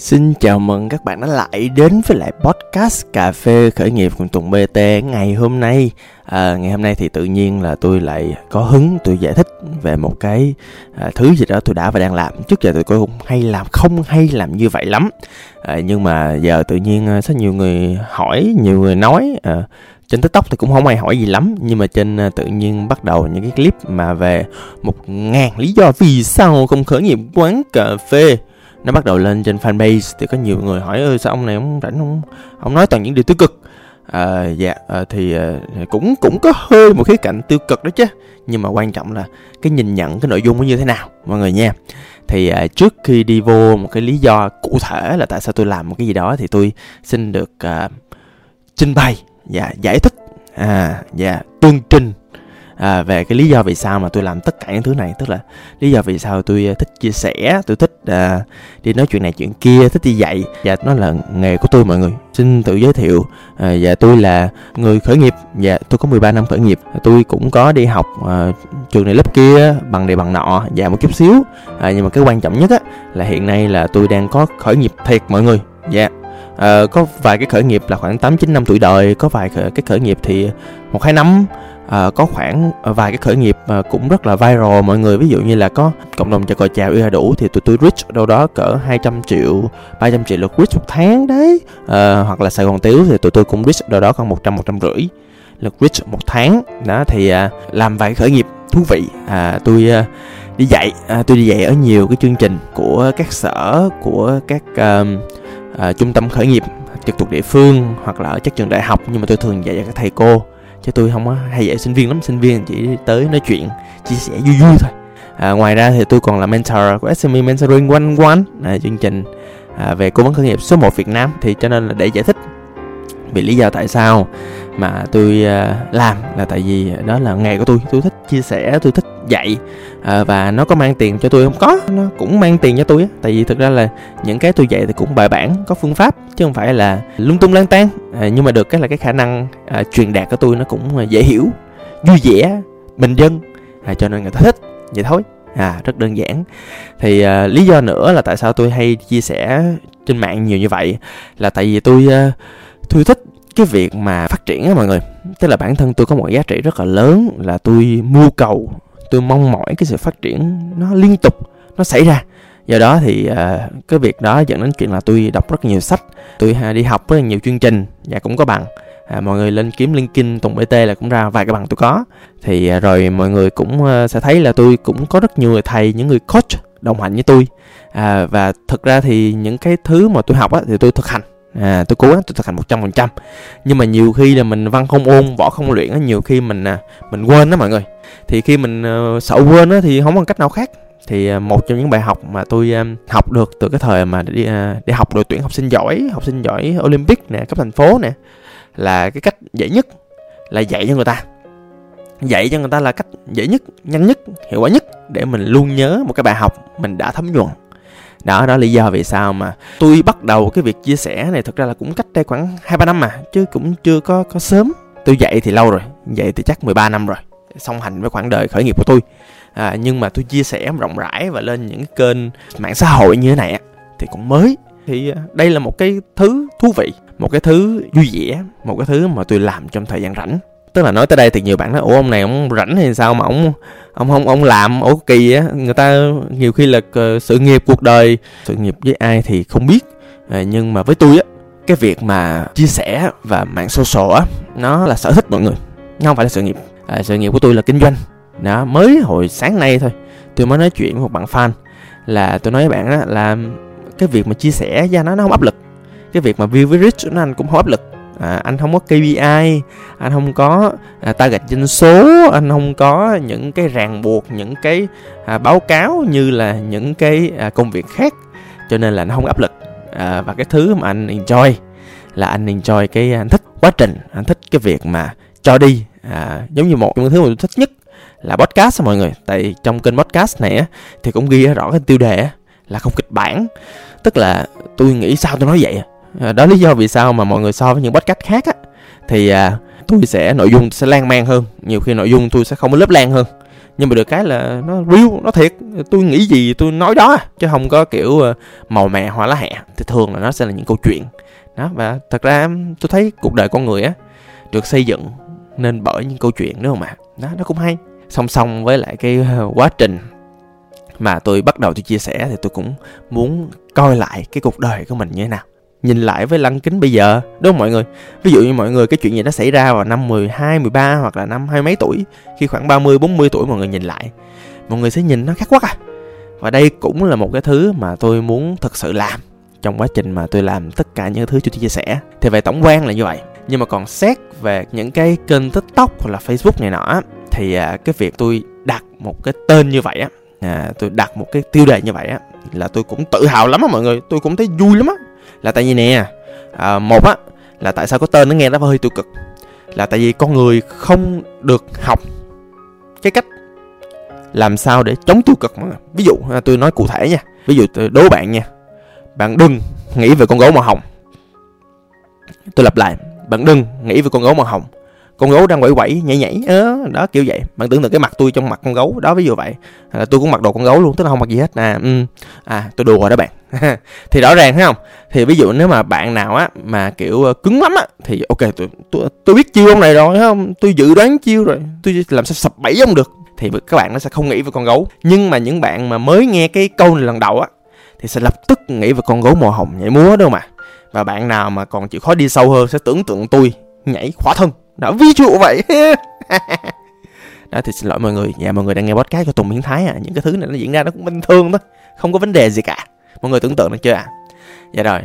Xin chào mừng các bạn đã lại đến với lại podcast cà phê khởi nghiệp cùng Tùng BT ngày hôm nay. À, ngày hôm nay thì tự nhiên là tôi lại có hứng tôi giải thích về một cái à, thứ gì đó tôi đã và đang làm. Trước giờ tôi cũng hay làm không hay làm như vậy lắm. À, nhưng mà giờ tự nhiên à, rất nhiều người hỏi, nhiều người nói. À, trên tiktok thì cũng không ai hỏi gì lắm nhưng mà trên à, tự nhiên bắt đầu những cái clip mà về một ngàn lý do vì sao không khởi nghiệp quán cà phê nó bắt đầu lên trên fanpage thì có nhiều người hỏi ơi sao ông này ông rảnh không? Ông nói toàn những điều tiêu cực. À, dạ à, thì à, cũng cũng có hơi một khía cạnh tiêu cực đó chứ. Nhưng mà quan trọng là cái nhìn nhận cái nội dung nó như thế nào mọi người nha. Thì à, trước khi đi vô một cái lý do cụ thể là tại sao tôi làm một cái gì đó thì tôi xin được à, trình bày và giải thích. À dạ, và tương trình à, về cái lý do vì sao mà tôi làm tất cả những thứ này tức là lý do vì sao tôi ờ, thích chia sẻ tôi thích à, đi nói chuyện này chuyện kia thích đi dạy. Và nó là nghề của tôi mọi người. Xin tự giới thiệu à, và tôi là người khởi nghiệp. Và tôi có 13 năm khởi nghiệp. Tôi cũng có đi học à, trường này lớp kia bằng này bằng nọ và một chút xíu. À, nhưng mà cái quan trọng nhất á là hiện nay là tôi đang có khởi nghiệp thiệt mọi người. Dạ. Yeah. À, có vài cái khởi nghiệp là khoảng 8 9 năm tuổi đời, có vài cái khởi nghiệp thì một hai năm uh, có khoảng vài cái khởi nghiệp uh, cũng rất là viral. Mọi người ví dụ như là có cộng đồng chào còi chào yêu đủ thì tụi tôi reach đâu đó cỡ 200 triệu 300 triệu lượt reach một tháng đấy. Uh, hoặc là Sài Gòn Tiếu thì tụi tôi cũng reach đâu đó còn 100 100 rưỡi lượt reach một tháng. Đó thì uh, làm vài khởi nghiệp thú vị. À, tôi uh, đi dạy à, tôi đi dạy ở nhiều cái chương trình của các sở của các uh, uh, trung tâm khởi nghiệp trực thuộc địa phương hoặc là ở các trường đại học. Nhưng mà tôi thường dạy cho các thầy cô chứ tôi không có hay dạy sinh viên lắm sinh viên chỉ tới nói chuyện chia sẻ vui vui thôi. À, ngoài ra thì tôi còn là mentor của SME Mentoring One One à, chương trình à, về cố vấn khởi nghiệp số 1 Việt Nam. Thì cho nên là để giải thích vì lý do tại sao mà tôi à, làm là tại vì đó là nghề của tôi. Tôi thích chia sẻ tôi thích dạy. À, và nó có mang tiền cho tôi không? Có nó cũng mang tiền cho tôi á. Tại vì thực ra là những cái tôi dạy thì cũng bài bản có phương pháp chứ không phải là lung tung lang tan à, ờ, nhưng mà được cái là cái khả năng à, truyền đạt của tôi nó cũng dễ hiểu vui vẻ bình dân. À, cho nên người ta thích vậy thôi. À rất đơn giản. Thì à, lý do nữa là tại sao tôi hay chia sẻ trên mạng nhiều như vậy là tại vì tôi à, tôi thích cái việc mà phát triển á mọi người. Tức là bản thân tôi có một giá trị rất là lớn là tôi mưu cầu tôi mong mỏi cái sự phát triển nó liên tục nó xảy ra. Do đó thì uh, cái việc đó dẫn đến chuyện là tôi đọc rất nhiều sách tôi uh, đi học rất là nhiều chương trình và cũng có bằng. À, mọi người lên kiếm linkedin tùng bt là cũng ra vài cái bằng tôi có. Thì à, rồi mọi người cũng à, sẽ thấy là tôi cũng có rất nhiều người thầy những người coach đồng hành với tôi. À, và thực ra thì những cái thứ mà tôi học á, thì tôi thực hành à, tôi cố gắng tôi thực hành một trăm phần trăm. Nhưng mà nhiều khi là mình văn không ôn võ không luyện á nhiều khi mình à, mình quên đó mọi người. Thì khi mình uh, sợ quên á thì không có cách nào khác. Thì uh, một trong những bài học mà tôi uh, học được từ cái thời mà đi à, uh, đi học đội tuyển học sinh giỏi học sinh giỏi olympic nè cấp thành phố nè là cái cách dễ nhất là dạy cho người ta. Dạy cho người ta là cách dễ nhất nhanh nhất hiệu quả nhất để mình luôn nhớ một cái bài học mình đã thấm nhuần đó đó lý do vì sao mà tôi bắt đầu cái việc chia sẻ này. Thực ra là cũng cách đây khoảng hai ba năm mà chứ cũng chưa có có sớm. Tôi dạy thì lâu rồi dạy thì chắc 13 năm rồi song hành với khoảng đời khởi nghiệp của tôi. À, nhưng mà tôi chia sẻ rộng rãi và lên những kênh mạng xã hội như thế này thì cũng mới. Thì à, đây là một cái thứ thú vị một cái thứ vui vẻ một cái thứ mà tôi làm trong thời gian rảnh tức là nói tới đây thì nhiều bạn nói ủa ông này ông rảnh hay sao mà ông ông không ông làm ủa kỳ á? Người ta nhiều khi là ờ, sự nghiệp cuộc đời sự nghiệp với ai thì không biết. À, nhưng mà với tôi á cái việc mà chia sẻ và mạng social á nó là sở thích mọi người nó không phải là sự nghiệp. À, sự nghiệp của tôi là kinh doanh. Đó mới hồi sáng nay thôi tôi mới nói chuyện với một bạn fan là tôi nói với bạn á là cái việc mà chia sẻ ra nó nó không áp lực. Cái việc mà view với reach nó anh cũng không áp lực à, anh không có KPI anh không có à, target doanh số anh không có những cái ràng buộc những cái à, báo cáo như là những cái à, công việc khác. Cho nên là nó không áp lực. À, và cái thứ mà anh enjoy là anh enjoy cái à, anh thích quá trình anh thích cái việc mà cho đi. À, giống như một trong những thứ mà tôi thích nhất là podcast mọi người. Tại trong kênh podcast này á, thì cũng ghi rõ cái tiêu đề là không kịch bản. Tức là tôi nghĩ sao tôi nói vậy à, đó lý do vì sao mà mọi người so với những podcast khác á thì à, tôi sẽ nội dung sẽ lan man hơn. Nhiều khi nội dung tôi sẽ không có lớp lan hơn. Nhưng mà được cái là nó real nó thiệt. Tôi nghĩ gì tôi nói đó chứ không có kiểu ờ, màu mè hoa lá hẹ. Thì thường là nó sẽ là những câu chuyện. Đó và thật ra tôi thấy cuộc đời con người á được xây dựng nên bởi những câu chuyện đúng không ạ? Đó nó cũng hay. Song song với lại cái ờ, quá trình mà tôi bắt đầu tôi chia sẻ thì tôi cũng muốn coi lại cái cuộc đời của mình như thế nào nhìn lại với lăng kính bây giờ đúng không mọi người? Ví dụ như mọi người cái chuyện gì nó xảy ra vào năm 12, 13 hoặc là năm hai mấy tuổi khi khoảng 30, 40 tuổi mọi người nhìn lại mọi người sẽ nhìn nó khác quá à. Và đây cũng là một cái thứ mà tôi muốn thực sự làm trong quá trình mà tôi làm tất cả những thứ tôi chia sẻ. Thì về tổng quan là như vậy. Nhưng mà còn xét về những cái kênh tiktok hoặc là facebook này nọ thì à, cái việc tôi đặt một cái tên như vậy á à, tôi đặt một cái tiêu đề như vậy á là tôi cũng tự hào lắm á mọi người. Tôi cũng thấy vui lắm á là tại vì nè à, một á là tại sao có tên nó nghe nó hơi tiêu cực? Là tại vì con người không được học cái cách làm sao để chống tiêu cực mà. Ví dụ à, tôi nói cụ thể nha. Ví dụ tôi đố bạn nha. Bạn đừng nghĩ về con gấu màu hồng. Tôi lặp lại bạn đừng nghĩ về con gấu màu hồng. Con gấu đang quẩy quẩy nhảy nhảy đó, đó kiểu vậy. Bạn tưởng tượng cái mặt tôi trong mặt con gấu đó ví dụ vậy. À, tôi cũng mặc đồ con gấu luôn tức là không mặc gì hết. À ừ. à tôi đùa đó bạn. thì rõ ràng thấy không? Thì ví dụ nếu mà bạn nào á mà kiểu ờ, cứng lắm á thì ok tôi tôi, tôi biết chiêu ông này rồi không? Tôi dự đoán chiêu rồi tôi làm sao sập bẫy ông được. Thì các bạn nó sẽ không nghĩ về con gấu. Nhưng mà những bạn mà mới nghe cái câu này lần đầu á thì sẽ lập tức nghĩ về con gấu màu hồng nhảy múa đâu mà. Và bạn nào mà còn chịu khó đi sâu hơn sẽ tưởng tượng tôi nhảy khỏa thân. Đã ví dụ vậy. Đó thì xin lỗi mọi người. Dạ mọi người đang nghe podcast của tùng miến thái à. Những cái thứ này nó diễn ra nó cũng bình thường thôi. Không có vấn đề gì cả mọi người tưởng tượng được chưa ạ? À? dạ rồi.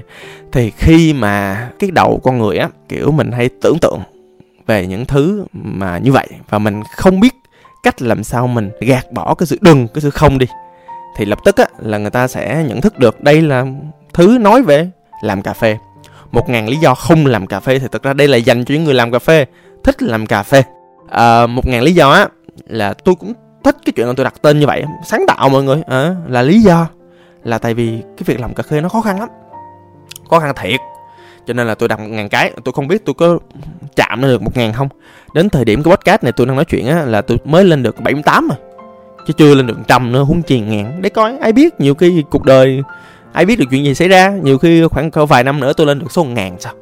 Thì khi mà cái đầu con người á kiểu mình hay tưởng tượng về những thứ mà như vậy và mình không biết cách làm sao mình gạt bỏ cái sự đừng cái sự không đi thì lập tức á là người ta sẽ nhận thức được đây là thứ nói về làm cà phê. Một ngàn lý do không làm cà phê thì thực ra đây là dành cho những người làm cà phê thích làm cà phê. À, một ngàn lý do á là tôi cũng thích cái chuyện là tôi đặt tên như vậy sáng tạo mọi người à, là lý do là tại vì cái việc làm cà phê nó khó khăn lắm. Khó khăn thiệt. Cho nên là tôi đặt một ngàn cái tôi không biết tôi có chạm được một ngàn không. Đến thời điểm cái podcast này tôi đang nói chuyện á là tôi mới lên được 78 mà chứ chưa lên được trăm nữa huống chi ngàn. Để coi ai biết nhiều khi cuộc đời ai biết được chuyện gì xảy ra. Nhiều khi khoảng vài năm nữa tôi lên được số ngàn sao.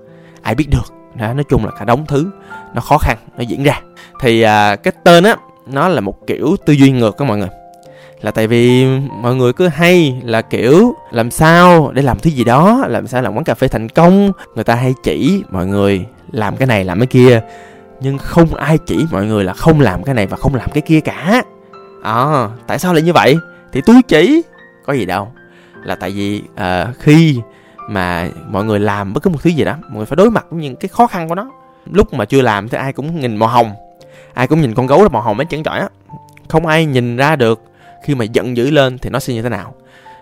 Ai biết được. Đó, nói chung là cả đống thứ nó khó khăn nó diễn ra. Thì à, cái tên á nó là một kiểu tư duy ngược các mọi người là tại vì mọi người cứ hay là kiểu làm sao để làm thứ gì đó làm sao làm quán cà phê thành công người ta hay chỉ mọi người làm cái này làm cái kia. Nhưng không ai chỉ mọi người là không làm cái này và không làm cái kia cả. À, tại sao lại như vậy? Thì tôi chỉ. Có gì đâu. Là tại vì uh, khi mà mọi người làm bất cứ một thứ gì đó mọi người phải đối mặt với những cái khó khăn của nó. Lúc mà chưa làm thì ai cũng nhìn màu hồng. Ai cũng nhìn con gấu là màu hồng mấy trắng trọi á. Không ai nhìn ra được khi mà giận dữ lên thì nó sẽ như thế nào?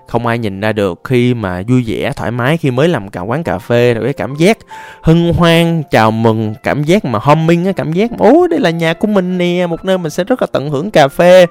Không ai nhìn ra được khi mà vui vẻ, thoải mái khi mới làm cả quán cà phê, rồi cái cảm giác hân hoan, chào mừng, cảm giác mà homing á, cảm giác ố đây là nhà của mình nè, một nơi mình sẽ rất là tận hưởng cà phê.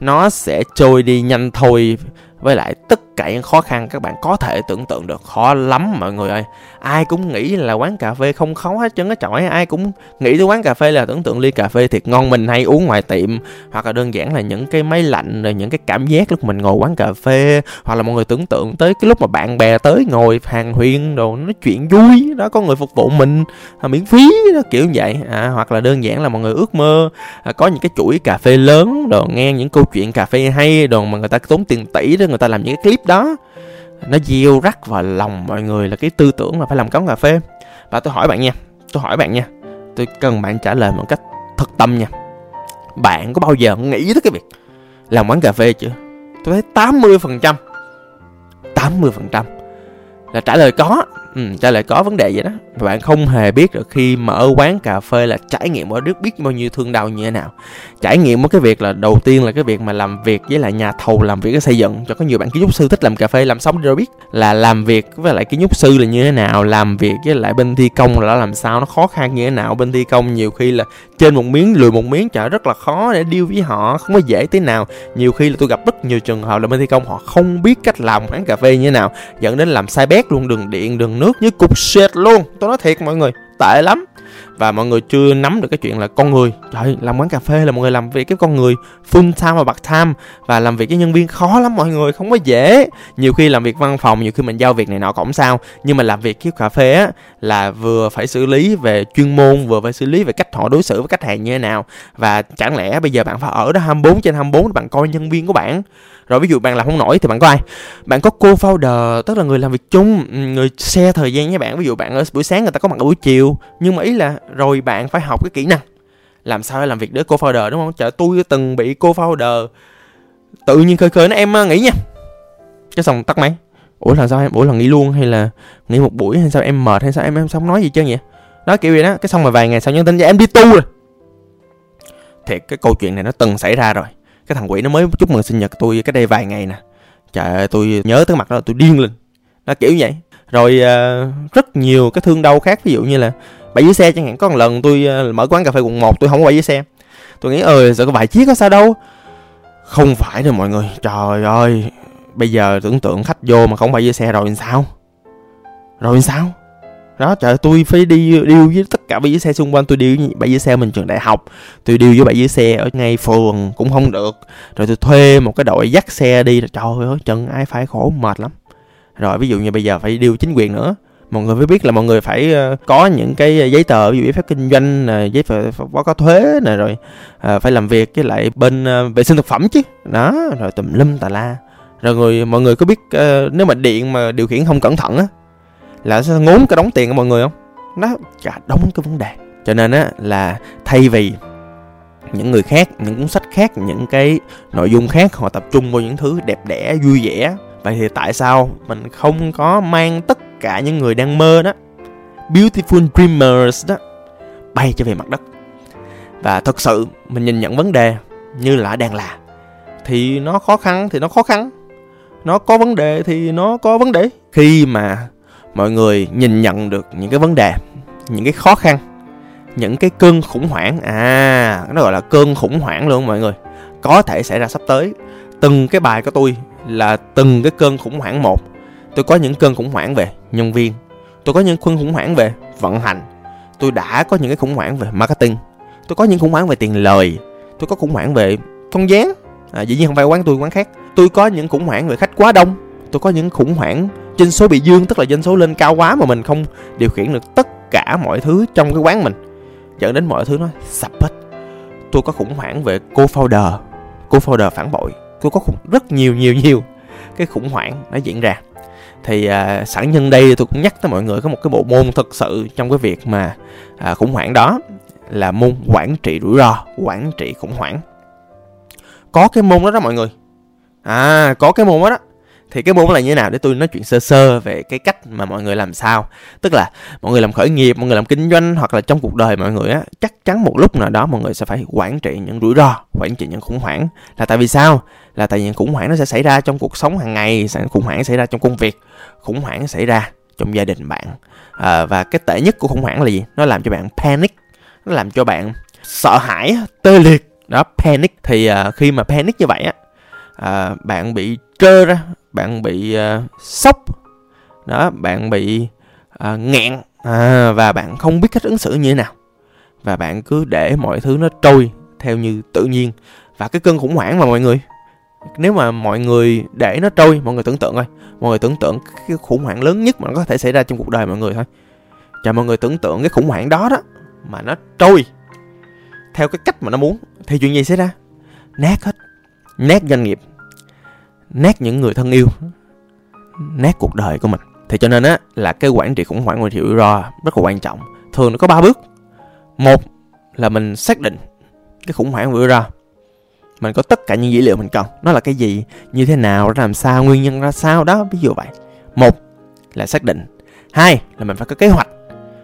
Nó sẽ trôi đi nhanh thôi, với lại tất cả những khó khăn các bạn có thể tưởng tượng được khó lắm mọi người ơi. Ai cũng nghĩ là quán cà phê không khó hết trơn á chọi ai cũng nghĩ tới quán cà phê là tưởng tượng ly cà phê thiệt ngon mình hay uống ngoài tiệm. Hoặc là đơn giản là những cái máy lạnh rồi những cái cảm giác lúc mình ngồi quán cà phê hoặc là mọi người tưởng tượng tới cái lúc mà bạn bè tới ngồi hàng huyên đồ nói chuyện vui đó có người phục vụ mình à, miễn phí đó kiểu như vậy. À, hoặc là đơn giản là mọi người ước mơ à, có những cái chuỗi cà phê lớn đồ nghe những câu chuyện cà phê hay đồ mà người ta tốn tiền tỷ đó người ta làm những cái clip đó. Nó gieo rắc vào lòng mọi người là cái tư tưởng là phải làm cống cà phê. Và tôi hỏi bạn nha, tôi hỏi bạn nha, tôi cần bạn trả lời một cách thật tâm nha. Bạn có bao giờ nghĩ tới cái việc làm quán cà phê chưa? Tôi thấy 80 phần trăm 80 phần trăm là trả lời có ừ, trả lại có vấn đề vậy đó. Và bạn không hề biết được khi mở quán cà phê là trải nghiệm ở đức biết bao nhiêu thương đau như thế nào. Trải nghiệm một cái việc là đầu tiên là cái việc mà làm việc với lại nhà thầu làm việc cái xây dựng cho có nhiều bạn kiến trúc sư thích làm cà phê làm xong rồi biết là làm việc với lại kiến trúc sư là như thế nào làm việc với lại bên thi công là làm sao nó khó khăn như thế nào. Bên thi công nhiều khi là trên một miếng lùi một miếng chợ rất là khó để deal với họ không có dễ thế nào. Nhiều khi là tôi gặp rất nhiều trường hợp là bên thi công họ không biết cách làm quán cà phê như thế nào dẫn đến làm sai bét luôn đường điện đường nước như cục sệt luôn. Tôi nói thiệt mọi người, tệ lắm. Và mọi người chưa nắm được cái chuyện là con người. Trời, làm quán cà phê là mọi người làm việc cái con người full time và part time và làm việc với nhân viên khó lắm mọi người, không có dễ. Nhiều khi làm việc văn phòng, nhiều khi mình giao việc này nọ cũng sao. Nhưng mà làm việc cái cà phê á là vừa phải xử lý về chuyên môn, vừa phải xử lý về cách họ đối xử với khách hàng như thế nào. Và chẳng lẽ bây giờ bạn phải ở đó 24 trên 24 bạn coi nhân viên của bạn? Rồi ví dụ bạn làm không nổi thì bạn có ai? Bạn có cô founder tức là người làm việc chung ừ, người share thời gian với bạn. Ví dụ bạn ở buổi sáng người ta có mặt ở buổi chiều, nhưng mà ý là rồi bạn phải học cái kỹ năng. Làm sao để làm việc với cô founder đúng không? Chợ tôi từng bị cô founder tự nhiên khơi khơi nó em à, nghĩ nha. Cái xong tắt máy ủa là sao em ủa là nghỉ luôn hay là nghỉ một buổi hay sao em mệt hay sao em em không nói gì chứ vậy? Đó kiểu vậy đó. Cái xong rồi vài ngày sau nhắn tin cho em đi tu rồi. Thiệt cái câu chuyện này nó từng xảy ra rồi. Cái thằng quỷ nó mới chúc mừng sinh nhật tôi cái đây vài ngày nè. Trời ơi tôi nhớ tới mặt đó tôi điên lên. Nó kiểu vậy. Rồi uh, rất nhiều cái thương đau khác ví dụ như là bãi dưới xe chẳng hạn. Có một lần tôi uh, mở quán cà phê quận 1 tôi không có bãi dưới xe. Tôi nghĩ ờ, ơi sợ có vài chiếc có sao đâu. Không phải đâu mọi người. Trời ơi bây giờ tưởng tượng khách vô mà không phải dưới xe rồi làm sao? Rồi làm sao? Đó trời tôi phải đi điêu với tất cả bãi giữ xe xung quanh. Tôi điêu với bãi giữ xe mình trường đại học. Tôi điêu với bãi giữ xe ở ngay phường cũng không được. Rồi tôi thuê một cái đội dắt xe đi. Trời ơi chân ai phải khổ mệt lắm. Rồi ví dụ như bây giờ phải điêu chính quyền nữa. Mọi người phải biết là mọi người phải ờ, có những cái giấy tờ ví dụ giấy phép kinh doanh này giấy phép báo cáo thuế này rồi à, phải làm việc với lại bên ờ, vệ sinh thực phẩm chứ. Đó rồi tùm lum tà la rồi người mọi người có biết uh, nếu mà điện mà điều khiển không cẩn thận á là sẽ ngốn cái đóng tiền của mọi người không? Nó cả đóng cái vấn đề. Cho nên á là thay vì những người khác những cuốn sách khác những cái nội dung khác họ tập trung vào những thứ đẹp đẽ vui vẻ vậy thì tại sao mình không có mang tất cả những người đang mơ đó beautiful dreamers đó bay trở về mặt đất? Và thật sự mình nhìn nhận vấn đề như là đang là thì nó khó khăn thì nó khó khăn nó có vấn đề thì nó có vấn đề. Khi mà mọi người nhìn nhận được những cái vấn đề những cái khó khăn những cái cơn khủng hoảng à nó gọi là cơn khủng hoảng luôn mọi người có thể xảy ra sắp tới. Từng cái bài của tôi là từng cái cơn khủng hoảng một. Tôi có những cơn khủng hoảng về nhân viên tôi có những cơn khủng hoảng về vận hành tôi đã có những cái khủng hoảng về marketing tôi có những khủng hoảng về tiền lời tôi có khủng hoảng về con dáng à, dĩ nhiên không phải quán tôi quán khác tôi có những khủng hoảng về khách quá đông. Tôi có những khủng hoảng doanh số bị dương tức là doanh số lên cao quá mà mình không điều khiển được tất cả mọi thứ trong cái quán mình. Dẫn đến mọi thứ nó sập hết. Tôi có khủng hoảng về cô founder. Cô founder phản bội. Tôi có khủng, rất nhiều nhiều nhiều cái khủng hoảng nó diễn ra. Thì à, sẵn nhân đây tôi cũng nhắc tới mọi người có một cái bộ môn thực sự trong cái việc mà à, khủng hoảng đó là môn quản trị rủi ro quản trị khủng hoảng. Có cái môn đó đó mọi người à có cái môn đó đó. Thì cái môn là như thế nào? Để tôi nói chuyện sơ sơ về cái cách mà mọi người làm sao. Tức là mọi người làm khởi nghiệp mọi người làm kinh doanh hoặc là trong cuộc đời mọi người á chắc chắn một lúc nào đó mọi người sẽ phải quản trị những rủi ro quản trị những khủng hoảng. Là tại vì sao? Là tại vì khủng hoảng nó sẽ xảy ra trong cuộc sống hàng ngày sẽ khủng hoảng xảy ra trong công việc khủng hoảng xảy ra trong gia đình bạn. À, và cái tệ nhất của khủng hoảng là gì? Nó làm cho bạn panic nó làm cho bạn sợ hãi tê liệt. Đó panic. Thì uh, khi mà panic như vậy á à, bạn bị trơ ra bạn bị à, sốc. Đó bạn bị à, nghẹn. À, và bạn không biết cách ứng xử như thế nào. Và bạn cứ để mọi thứ nó trôi theo như tự nhiên. Và cái cơn khủng hoảng mà mọi người nếu mà mọi người để nó trôi mọi người tưởng tượng thôi. Mọi người tưởng tượng cái khủng hoảng lớn nhất mà nó có thể xảy ra trong cuộc đời mọi người thôi. Cho mọi người tưởng tượng cái khủng hoảng đó đó mà nó trôi theo cái cách mà nó muốn. Thì chuyện gì xảy ra? Nát hết nát doanh nghiệp nát những người thân yêu nát cuộc đời của mình. Thì cho nên á là cái quản trị khủng hoảng quản trị rủi ro rất là quan trọng. Thường nó có ba bước. Một là mình xác định cái khủng hoảng rủi ro mình có tất cả những dữ liệu mình cần. Nó là cái gì như thế nào làm sao nguyên nhân ra sao đó ví dụ vậy. Một là xác định. Hai là mình phải có kế hoạch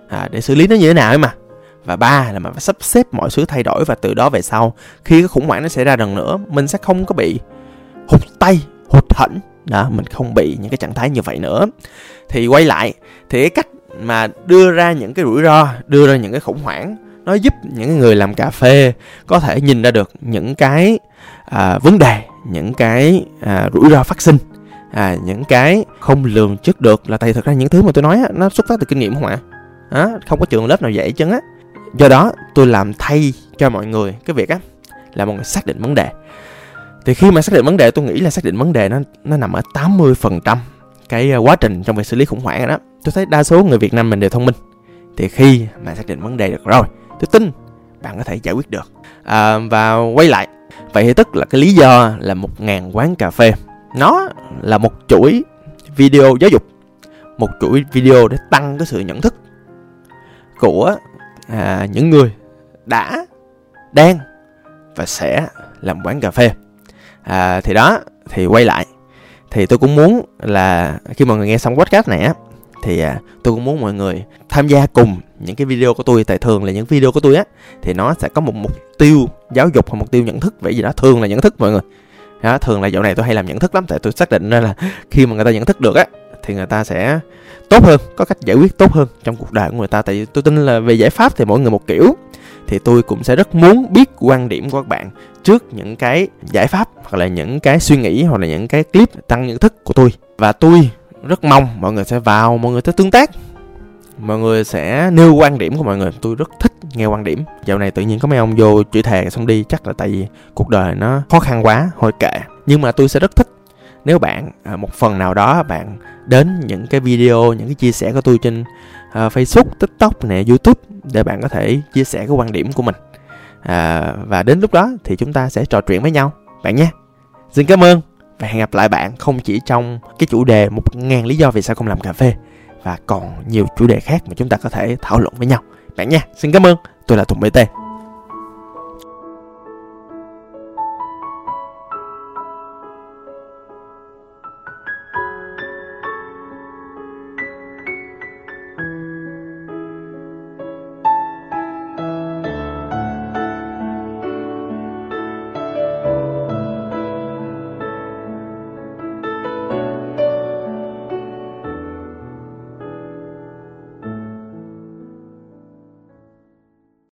à, để xử lý nó như thế nào ấy mà và ba là mình phải sắp xếp mọi thứ thay đổi và từ đó về sau khi cái khủng hoảng nó xảy ra lần nữa mình sẽ không có bị hụt tay hụt hẫng. Đó mình không bị những cái trạng thái như vậy nữa. Thì quay lại thì cái cách mà đưa ra những cái rủi ro đưa ra những cái khủng hoảng nó giúp những người làm cà phê có thể nhìn ra được những cái à, vấn đề những cái à, rủi ro phát sinh. À, những cái không lường trước được là tại thực ra những thứ mà tôi nói á, nó xuất phát từ kinh nghiệm không ạ? À? không có trường lớp nào dạy chứ á do đó tôi làm thay cho mọi người cái việc á là mọi người xác định vấn đề. Thì khi mà xác định vấn đề tôi nghĩ là xác định vấn đề nó nó nằm ở 80% cái ờ, quá trình trong việc xử lý khủng hoảng đó. Tôi thấy đa số người Việt Nam mình đều thông minh. Thì khi mà xác định vấn đề được rồi tôi tin bạn có thể giải quyết được. À, và quay lại. Vậy thì tức là cái lý do là một ngàn quán cà phê. Nó là một chuỗi video giáo dục một chuỗi video để tăng cái sự nhận thức của à, những người đã đang và sẽ làm quán cà phê. À, thì đó thì quay lại. Thì tôi cũng muốn là khi mọi người nghe xong podcast này á thì à, tôi cũng muốn mọi người tham gia cùng những cái video của tôi. Tại thường là những video của tôi á thì nó sẽ có một mục tiêu giáo dục hoặc mục tiêu nhận thức. Vậy gì đó thường là nhận thức mọi người. Đó, thường là dạo này tôi hay làm nhận thức lắm. Tại tôi xác định ra là khi mà người ta nhận thức được á thì người ta sẽ tốt hơn, có cách giải quyết tốt hơn trong cuộc đời của người ta. Tại vì tôi tin là về giải pháp thì mỗi người một kiểu. Thì tôi cũng sẽ rất muốn biết quan điểm của các bạn trước những cái giải pháp hoặc là những cái suy nghĩ hoặc là những cái clip tăng nhận thức của tôi. Và tôi rất mong mọi người sẽ vào, mọi người sẽ tương tác. Mọi người sẽ nêu quan điểm của mọi người. Tôi rất thích nghe quan điểm. Dạo này tự nhiên có mấy ông vô chửi thề xong đi. Chắc là tại vì cuộc đời nó khó khăn quá, thôi kệ. Nhưng mà tôi sẽ rất thích nếu bạn à, một phần nào đó bạn đến những cái video những cái chia sẻ của tôi trên à, Facebook, TikTok nè, YouTube để bạn có thể chia sẻ cái quan điểm của mình. À, và đến lúc đó thì chúng ta sẽ trò chuyện với nhau bạn nhé. Xin cảm ơn và hẹn gặp lại bạn không chỉ trong cái chủ đề một ngàn lý do vì sao không làm cà phê và còn nhiều chủ đề khác mà chúng ta có thể thảo luận với nhau. Bạn nha xin cảm ơn. Tôi là tùng bt